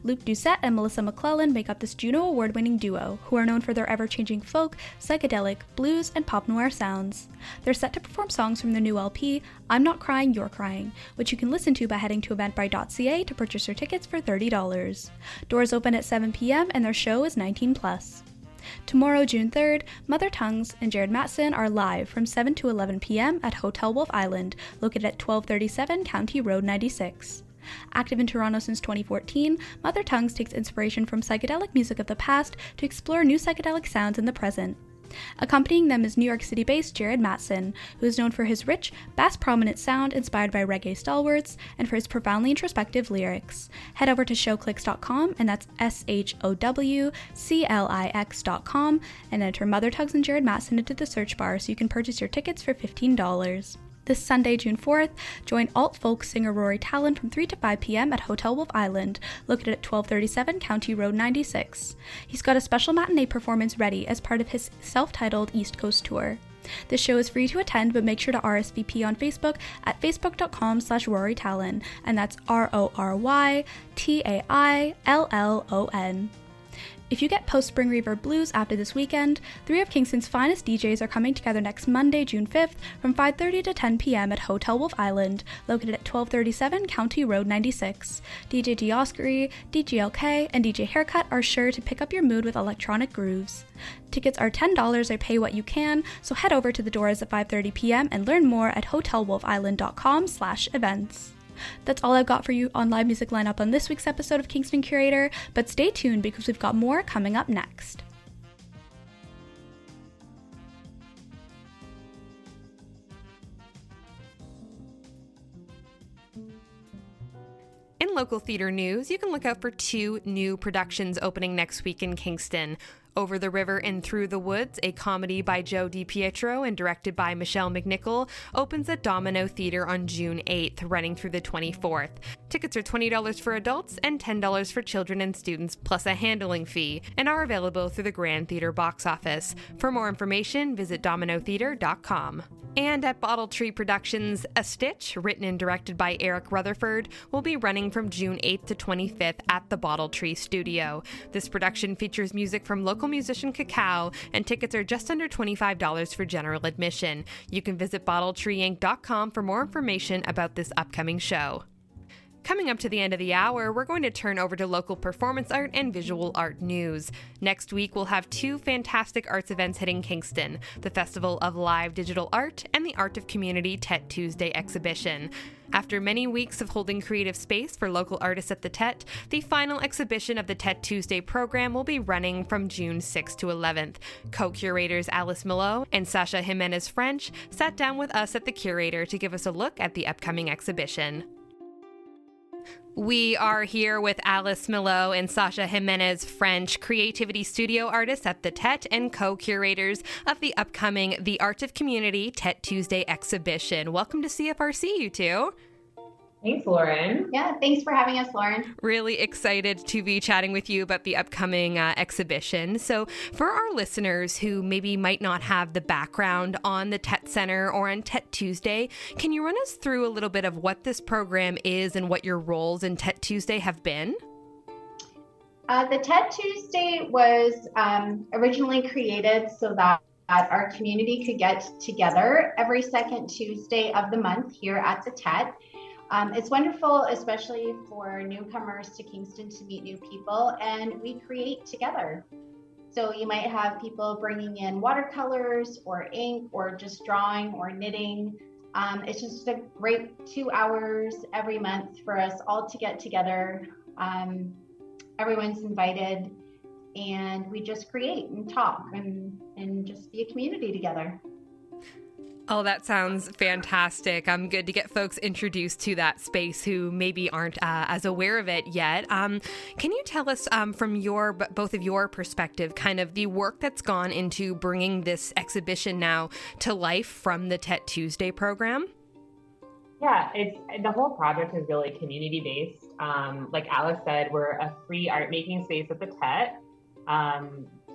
Luke Doucette and Melissa McClellan make up this Juno Award winning duo, who are known for their ever changing folk, psychedelic, blues, and pop noir sounds. They're set to perform songs from their new LP, I'm Not Crying, You're Crying, which you can listen to by heading to eventbrite.ca to purchase your tickets for $30. Doors open at 7 p.m., and their show is 19 plus. Tomorrow, June 3rd, Mother Tongues and Jared Matson are live from 7 to 11 p.m. at Hotel Wolf Island, located at 1237 County Road 96. Active in Toronto since 2014, Mother Tongues takes inspiration from psychedelic music of the past to explore new psychedelic sounds in the present. Accompanying them is New York City based Jared Matson, who is known for his rich, bass prominent sound inspired by reggae stalwarts and for his profoundly introspective lyrics. Head over to showclix.com, and that's S H O W C L I X.com, and enter Mother Tongues and Jared Matson into the search bar so you can purchase your tickets for $15. This Sunday, June 4th, join alt folk singer Rory Taillon from 3 to 5 p.m. at Hotel Wolf Island, located at 1237 County Road 96. He's got a special matinee performance ready as part of his self titled East Coast tour. This show is free to attend, but make sure to RSVP on Facebook at facebook.com slash Rory Taillon, and that's R-O-R-Y T-A-I-L-L-O-N. If you get post Spring Reverb blues after this weekend, three of Kingston's finest DJs are coming together next Monday, June 5th from 5:30 to 10 p.m. at Hotel Wolf Island, located at 1237 County Road 96. DJ Dioscuri, DJ LK, and DJ Haircut are sure to pick up your mood with electronic grooves. Tickets are $10 or pay what you can, so head over to the doors at 5:30 p.m. and learn more at hotelwolfisland.com/events. That's all I've got for you on live music lineup on this week's episode of Kingston Curator, but stay tuned because we've got more coming up next. In local theater news, you can look out for two new productions opening next week in Kingston. Over the River and Through the Woods, a comedy by Joe DiPietro and directed by Michelle McNichol, opens at Domino Theater on June 8th, running through the 24th. Tickets are $20 for adults and $10 for children and students, plus a handling fee, and are available through the Grand Theater box office. For more information, visit dominotheater.com. And at Bottle Tree Productions, A Stitch, written and directed by Eric Rutherford, will be running from June 8th to 25th at the Bottle Tree Studio. This production features music from local musician Cacao, and tickets are just under $25 for general admission. You can visit BottleTreeInc.com for more information about this upcoming show. Coming up to the end of the hour, we're going to turn over to local performance art and visual art news. Next week, we'll have two fantastic arts events hitting Kingston the Festival of Live Digital Art and the Art of Community Tett Tuesday exhibition. After many weeks of holding creative space for local artists at the Tett, the final exhibition of the Tett Tuesday program will be running from June 6th to 11th. Co curators Alice Melo and Sasha Jiminez French sat down with us at the curator to give us a look at the upcoming exhibition. We are here with Alice Melo and Sasha Jiminez French, creativity studio artists at the Tett and co curators of the upcoming The Art of Community Tett Tuesday exhibition. Welcome to CFRC, you two. Thanks, Lauren. Yeah, thanks for having us, Lauren. Really excited to be chatting with you about the upcoming uh, exhibition. So, for our listeners who maybe might not have the background on the Tett Center or on Tett Tuesday, can you run us through a little bit of what this program is and what your roles in Tett Tuesday have been? Uh, the Tett Tuesday was um, originally created so that, that our community could get together every second Tuesday of the month here at the Tett. Um, it's wonderful, especially for newcomers to Kingston to meet new people, and we create together. So you might have people bringing in watercolors or ink or just drawing or knitting. Um, it's just a great two hours every month for us all to get together. Um, everyone's invited, and we just create and talk and, and just be a community together. Oh, that sounds fantastic. I'm um, good to get folks introduced to that space who maybe aren't uh, as aware of it yet. Um, can you tell us um, from your both of your perspective, kind of the work that's gone into bringing this exhibition now to life from the Tett Tuesday program? Yeah, it's the whole project is really community based. Um, like Alice said, we're a free art making space at the Tett.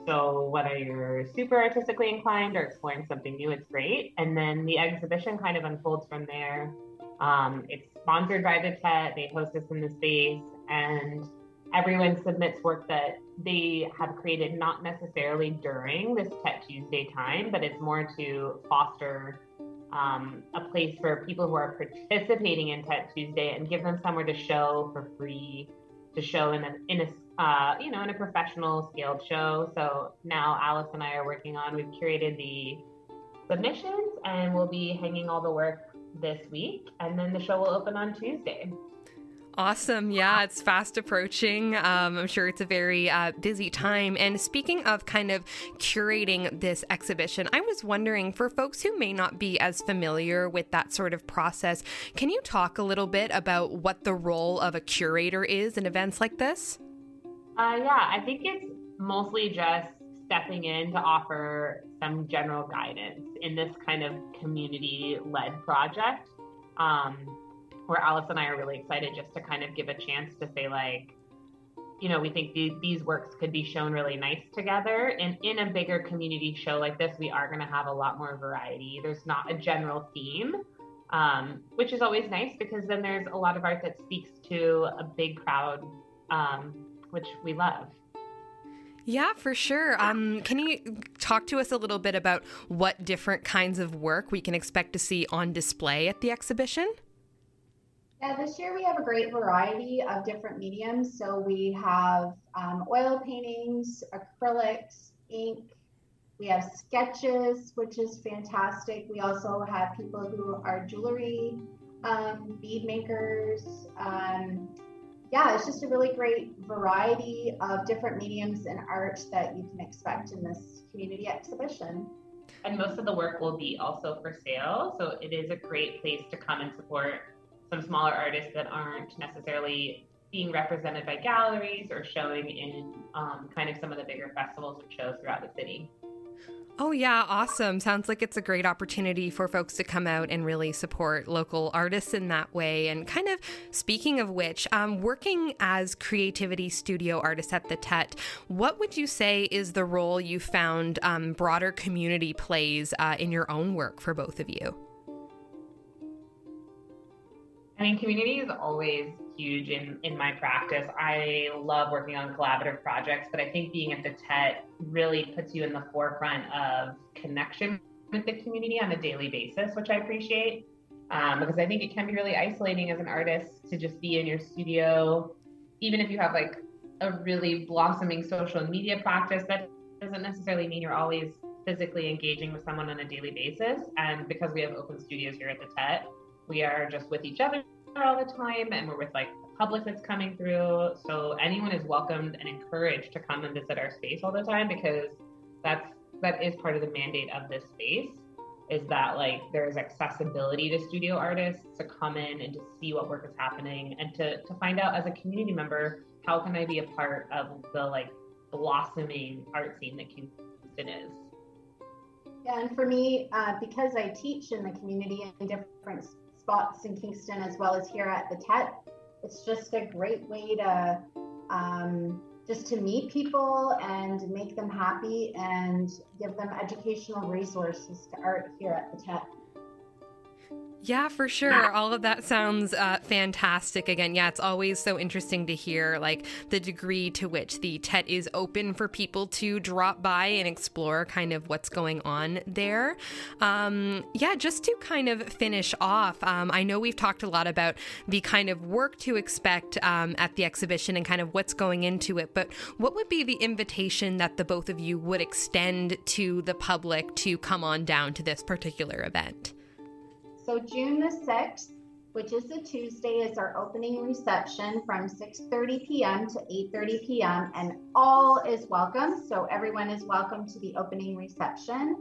So whether you're super artistically inclined or exploring something new, it's great. And then the exhibition kind of unfolds from there. Um, it's sponsored by the Tett. They host us in the space, and everyone submits work that they have created not necessarily during this Tett Tuesday time, but it's more to foster um, a place for people who are participating in Tett Tuesday and give them somewhere to show for free, to show in a, in a uh, you know, in a professional scaled show. So now Alice and I are working on, we've curated the submissions and we'll be hanging all the work this week. And then the show will open on Tuesday. Awesome. Yeah, it's fast approaching. Um, I'm sure it's a very uh, busy time. And speaking of kind of curating this exhibition, I was wondering for folks who may not be as familiar with that sort of process, can you talk a little bit about what the role of a curator is in events like this? Uh, yeah, I think it's mostly just stepping in to offer some general guidance in this kind of community led project. Um, where Alice and I are really excited just to kind of give a chance to say, like, you know, we think these, these works could be shown really nice together. And in a bigger community show like this, we are going to have a lot more variety. There's not a general theme, um, which is always nice because then there's a lot of art that speaks to a big crowd um, which we love. Yeah, for sure. Um, can you talk to us a little bit about what different kinds of work we can expect to see on display at the exhibition? Yeah, this year we have a great variety of different mediums. So we have um, oil paintings, acrylics, ink. We have sketches, which is fantastic. We also have people who are jewelry um, bead makers. Um, yeah, it's just a really great variety of different mediums and art that you can expect in this community exhibition. And most of the work will be also for sale. So it is a great place to come and support some smaller artists that aren't necessarily being represented by galleries or showing in um, kind of some of the bigger festivals and shows throughout the city. Oh, yeah, awesome. Sounds like it's a great opportunity for folks to come out and really support local artists in that way. And kind of speaking of which, um, working as creativity studio artists at the Tett, what would you say is the role you found um, broader community plays uh, in your own work for both of you? I mean, community is always huge in, in my practice. I love working on collaborative projects, but I think being at the Tett really puts you in the forefront of connection with the community on a daily basis, which I appreciate. Um, because I think it can be really isolating as an artist to just be in your studio, even if you have like a really blossoming social media practice, that doesn't necessarily mean you're always physically engaging with someone on a daily basis. And because we have open studios here at the Tett, we are just with each other all the time and we're with like the public that's coming through. So anyone is welcomed and encouraged to come and visit our space all the time because that's that is part of the mandate of this space is that like there's accessibility to studio artists to come in and to see what work is happening and to to find out as a community member how can I be a part of the like blossoming art scene that Kingston is. Yeah, and for me, uh, because I teach in the community in different spots in Kingston as well as here at the Tett. It's just a great way to um, just to meet people and make them happy and give them educational resources to art here at the Tett. Yeah, for sure. All of that sounds uh, fantastic. Again, yeah, it's always so interesting to hear like the degree to which the Tett is open for people to drop by and explore kind of what's going on there. Um, yeah, just to kind of finish off, um, I know we've talked a lot about the kind of work to expect um, at the exhibition and kind of what's going into it, but what would be the invitation that the both of you would extend to the public to come on down to this particular event? So June the 6th, which is a Tuesday, is our opening reception from 6:30 p.m. to 8:30 p.m. and all is welcome. So everyone is welcome to the opening reception.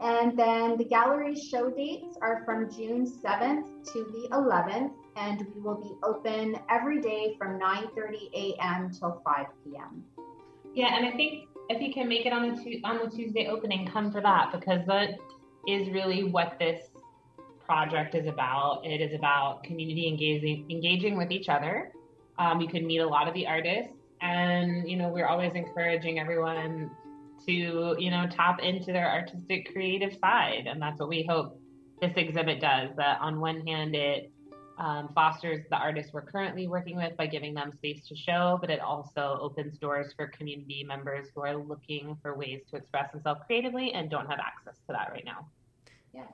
And then the gallery show dates are from June 7th to the 11th, and we will be open every day from 9:30 a.m. till 5 p.m. Yeah, and I think if you can make it on the on the Tuesday opening, come for that because that is really what this project is about. It is about community engaging engaging with each other. Um, you can meet a lot of the artists, and you know we're always encouraging everyone to you know tap into their artistic creative side, and that's what we hope this exhibit does. That on one hand it um, fosters the artists we're currently working with by giving them space to show, but it also opens doors for community members who are looking for ways to express themselves creatively and don't have access to that right now. Yes.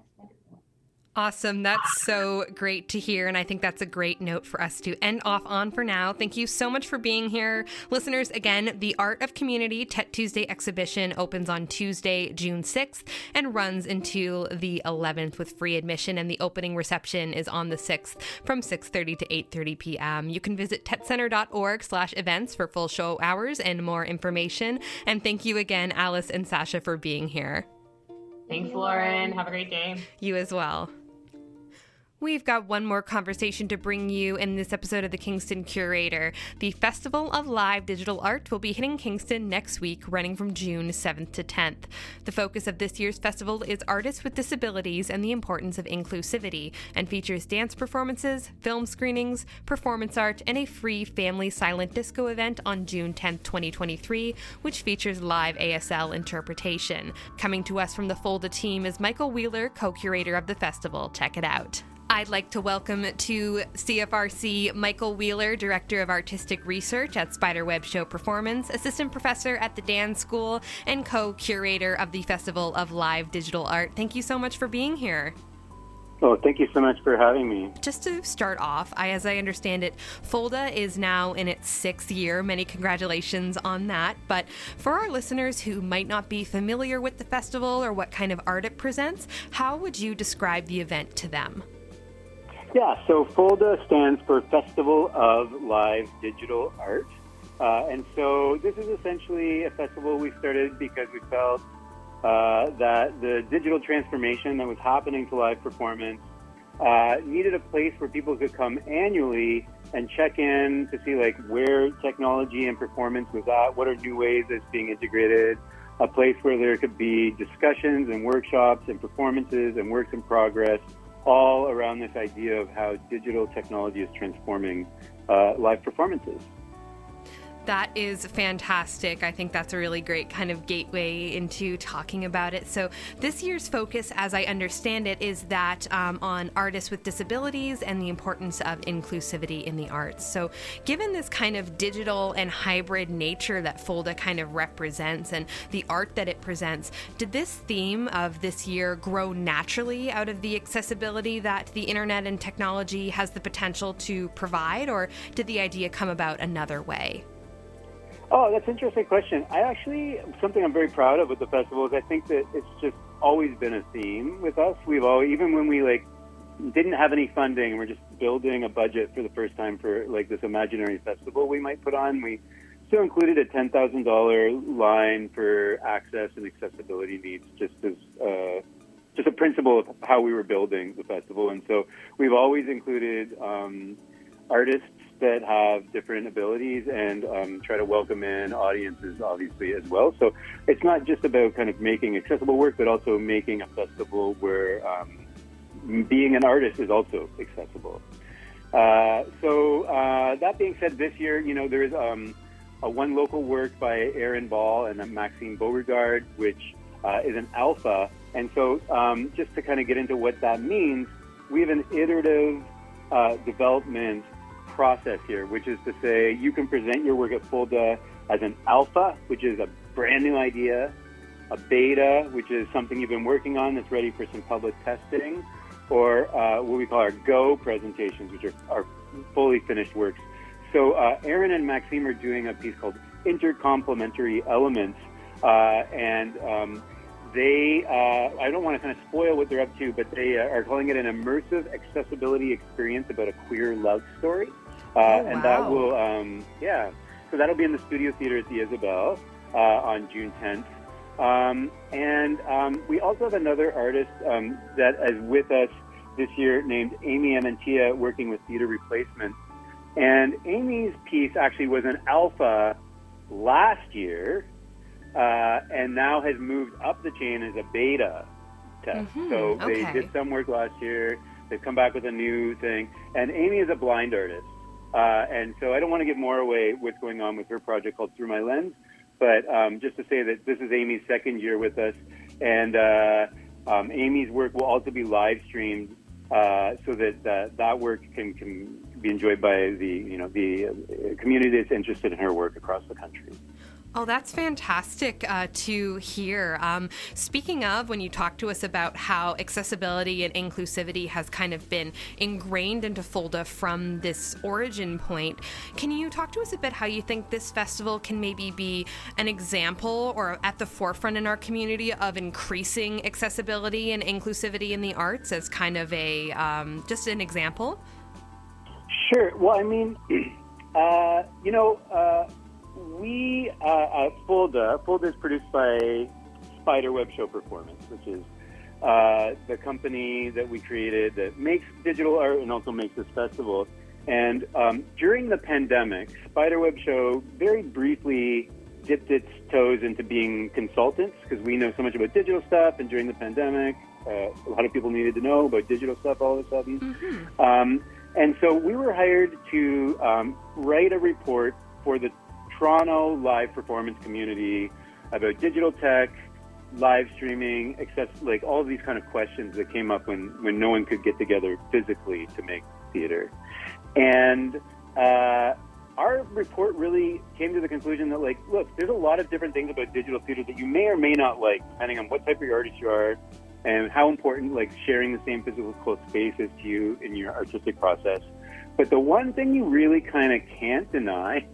Awesome. That's so great to hear. And I think that's a great note for us to end off on for now. Thank you so much for being here. Listeners, again, the Art of Community Tett Tuesday exhibition opens on Tuesday, June 6th and runs until the 11th with free admission. And the opening reception is on the 6th from 6.30 to 8.30 p.m. You can visit tetcenter.org slash events for full show hours and more information. And thank you again, Alice and Sasha, for being here. Thanks, Lauren. Have a great day. You as well. We've got one more conversation to bring you in this episode of the Kingston Curator. The Festival of Live Digital Art will be hitting Kingston next week, running from June 7th to 10th. The focus of this year's festival is artists with disabilities and the importance of inclusivity, and features dance performances, film screenings, performance art, and a free family silent disco event on June 10th, 2023, which features live ASL interpretation. Coming to us from the Folda team is Michael Wheeler, co curator of the festival. Check it out. I'd like to welcome to CFRC Michael Wheeler, Director of Artistic Research at Spiderweb Show Performance, Assistant Professor at the Dan School, and co curator of the Festival of Live Digital Art. Thank you so much for being here. Oh, thank you so much for having me. Just to start off, I, as I understand it, Folda is now in its sixth year. Many congratulations on that. But for our listeners who might not be familiar with the festival or what kind of art it presents, how would you describe the event to them? Yeah, so FOLDA stands for Festival of Live Digital Art. Uh, and so this is essentially a festival we started because we felt uh, that the digital transformation that was happening to live performance uh, needed a place where people could come annually and check in to see like where technology and performance was at, what are new ways that's being integrated, a place where there could be discussions and workshops and performances and works in progress all around this idea of how digital technology is transforming uh, live performances. That is fantastic. I think that's a really great kind of gateway into talking about it. So, this year's focus, as I understand it, is that um, on artists with disabilities and the importance of inclusivity in the arts. So, given this kind of digital and hybrid nature that Folda kind of represents and the art that it presents, did this theme of this year grow naturally out of the accessibility that the internet and technology has the potential to provide, or did the idea come about another way? Oh, that's an interesting question. I actually something I'm very proud of with the festival is I think that it's just always been a theme with us. We've always even when we like didn't have any funding, we're just building a budget for the first time for like this imaginary festival we might put on. We still included a ten thousand dollar line for access and accessibility needs, just as uh, just a principle of how we were building the festival. And so we've always included um, artists that have different abilities and um, try to welcome in audiences, obviously, as well. So it's not just about kind of making accessible work, but also making a festival where um, being an artist is also accessible. Uh, so uh, that being said, this year, you know, there is um, a one local work by Aaron Ball and Maxime Beauregard, which uh, is an alpha. And so, um, just to kind of get into what that means, we have an iterative uh, development process here, which is to say you can present your work at FOLDA as an alpha, which is a brand new idea, a beta, which is something you've been working on that's ready for some public testing, or uh, what we call our Go presentations, which are, are fully finished works. So uh, Aaron and Maxime are doing a piece called Intercomplementary Elements, uh, and um, they, uh, I don't want to kind of spoil what they're up to, but they uh, are calling it an immersive accessibility experience about a queer love story. Uh, Oh, And that will, um, yeah, so that'll be in the Studio Theater at the Isabel uh, on June 10th. Um, and um, we also have another artist um, that is with us this year named Amy Amantea, working with Theater Replacement. And Amy's piece actually was an alpha last year, uh, and now has moved up the chain as a beta test. Mhm, So they okay. did some work last year. They've come back with a new thing. And Amy is a blind artist. Uh, and so I don't want to give more away what's going on with her project called Through My Lens. But um, just to say that this is Amy's second year with us. And uh, um, Amy's work will also be live streamed uh, so that uh, that work can, can be enjoyed by the, you know, the uh, community that's interested in her work across the country. Oh, that's fantastic uh, to hear. Um, speaking of, when you talk to us about how accessibility and inclusivity has kind of been ingrained into Folda from this origin point, can you talk to us a bit how you think this festival can maybe be an example or at the forefront in our community of increasing accessibility and inclusivity in the arts as kind of a um, just an example? Sure. Well, I mean, [clears throat] uh, you know, uh, we uh, at Folda, Folda is produced by Spiderweb Show Performance, which is uh, the company that we created that makes digital art and also makes this festival. And um, during the pandemic, Spiderweb Show very briefly dipped its toes into being consultants because we know so much about digital stuff. And during the pandemic, uh, a lot of people needed to know about digital stuff all of a sudden. Um, and so we were hired to um, write a report for the Toronto live performance community about digital tech, live streaming, access, like all these kind of questions that came up when, when no one could get together physically to make theater. And uh, our report really came to the conclusion that, like, look, there's a lot of different things about digital theater that you may or may not like, depending on what type of artist you are and how important, like, sharing the same physical space is to you in your artistic process. But the one thing you really kind of can't deny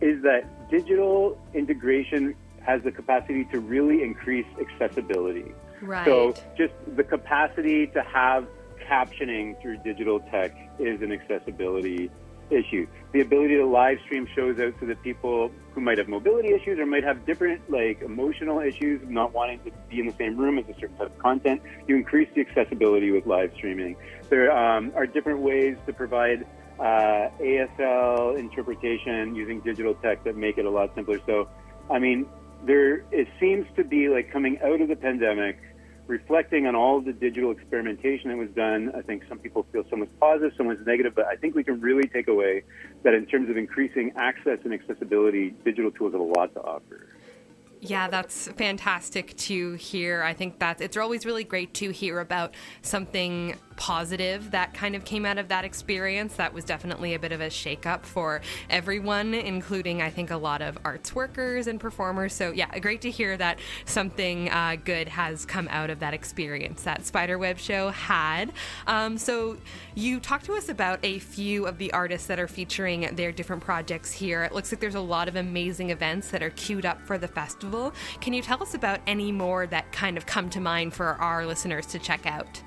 is that digital integration has the capacity to really increase accessibility. Right. So just the capacity to have captioning through digital tech is an accessibility issue. The ability to live stream shows out so that people who might have mobility issues or might have different like emotional issues, not wanting to be in the same room as a certain type of content, you increase the accessibility with live streaming. There um, are different ways to provide uh, ASL interpretation using digital tech that make it a lot simpler. So, I mean, there it seems to be like coming out of the pandemic, reflecting on all the digital experimentation that was done. I think some people feel some was positive, some was negative, but I think we can really take away that in terms of increasing access and accessibility, digital tools have a lot to offer. Yeah, that's fantastic to hear. I think that it's always really great to hear about something positive that kind of came out of that experience. That was definitely a bit of a shakeup for everyone, including, I think, a lot of arts workers and performers. So, yeah, great to hear that something uh, good has come out of that experience that Spiderweb show had. Um, so, you talked to us about a few of the artists that are featuring their different projects here. It looks like there's a lot of amazing events that are queued up for the festival. Can you tell us about any more that kind of come to mind for our listeners to check out?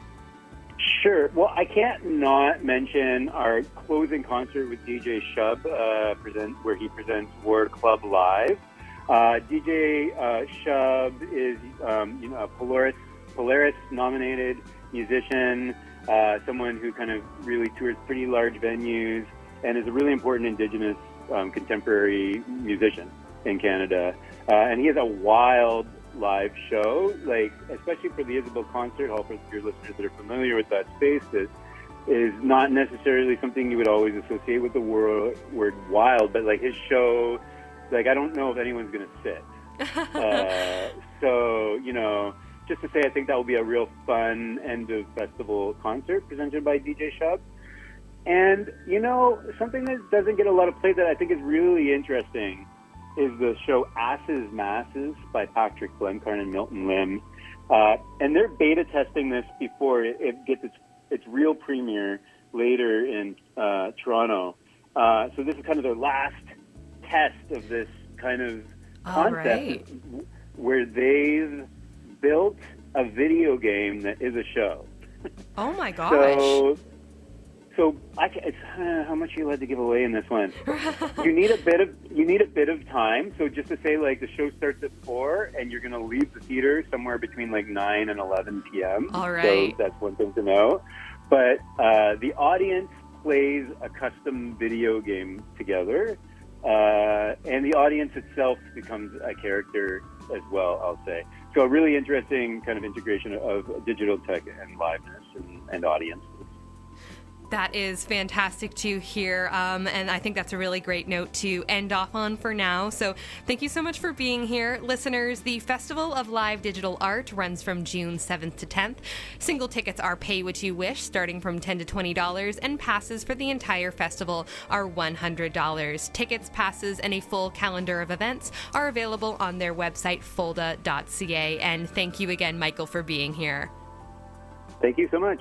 Sure. Well, I can't not mention our closing concert with DJ Shub, uh, present where he presents War Club Live. Uh, DJ uh, Shub is, um, you know, a Polaris Polaris nominated musician, uh, someone who kind of really tours pretty large venues, and is a really important Indigenous um, contemporary musician in Canada. Uh, and he has a wild live show, like especially for the Isabel Concert Hall. For your listeners that are familiar with that space, that is not necessarily something you would always associate with the word, word wild, but like his show, like I don't know if anyone's gonna sit. [laughs] uh, so you know, just to say, I think that will be a real fun end of festival concert presented by DJ Shub. And you know, something that doesn't get a lot of play that I think is really interesting is the show Asses Masses by Patrick Blenkarn and Milton Lim. Uh, and they're beta testing this before it, it gets its, its real premiere later in uh, Toronto. Uh, so this is kind of their last test of this kind of concept right. where they've built a video game that is a show. Oh my gosh. So, so I it's uh, how much are you allowed to give away in this one? [laughs] you need a bit of you need a bit of time. So just to say, like the show starts at four, and you're going to leave the theater somewhere between like nine and eleven p.m. All right. So that's one thing to know. But uh, the audience plays a custom video game together, uh, and the audience itself becomes a character as well. I'll say. So a really interesting kind of integration of digital tech and liveness and, and audience. That is fantastic to hear. Um, and I think that's a really great note to end off on for now. So thank you so much for being here. Listeners, the Festival of Live Digital Art runs from June 7th to 10th. Single tickets are pay what you wish, starting from 10 to $20, and passes for the entire festival are $100. Tickets, passes, and a full calendar of events are available on their website, folda.ca. And thank you again, Michael, for being here. Thank you so much.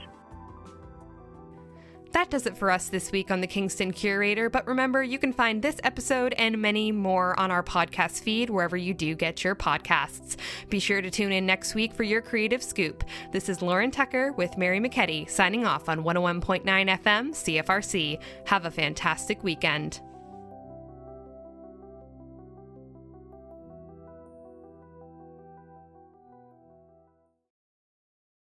That does it for us this week on the Kingston Curator. But remember, you can find this episode and many more on our podcast feed wherever you do get your podcasts. Be sure to tune in next week for your creative scoop. This is Lauren Tucker with Mary McKetty signing off on 101.9 FM CFRC. Have a fantastic weekend.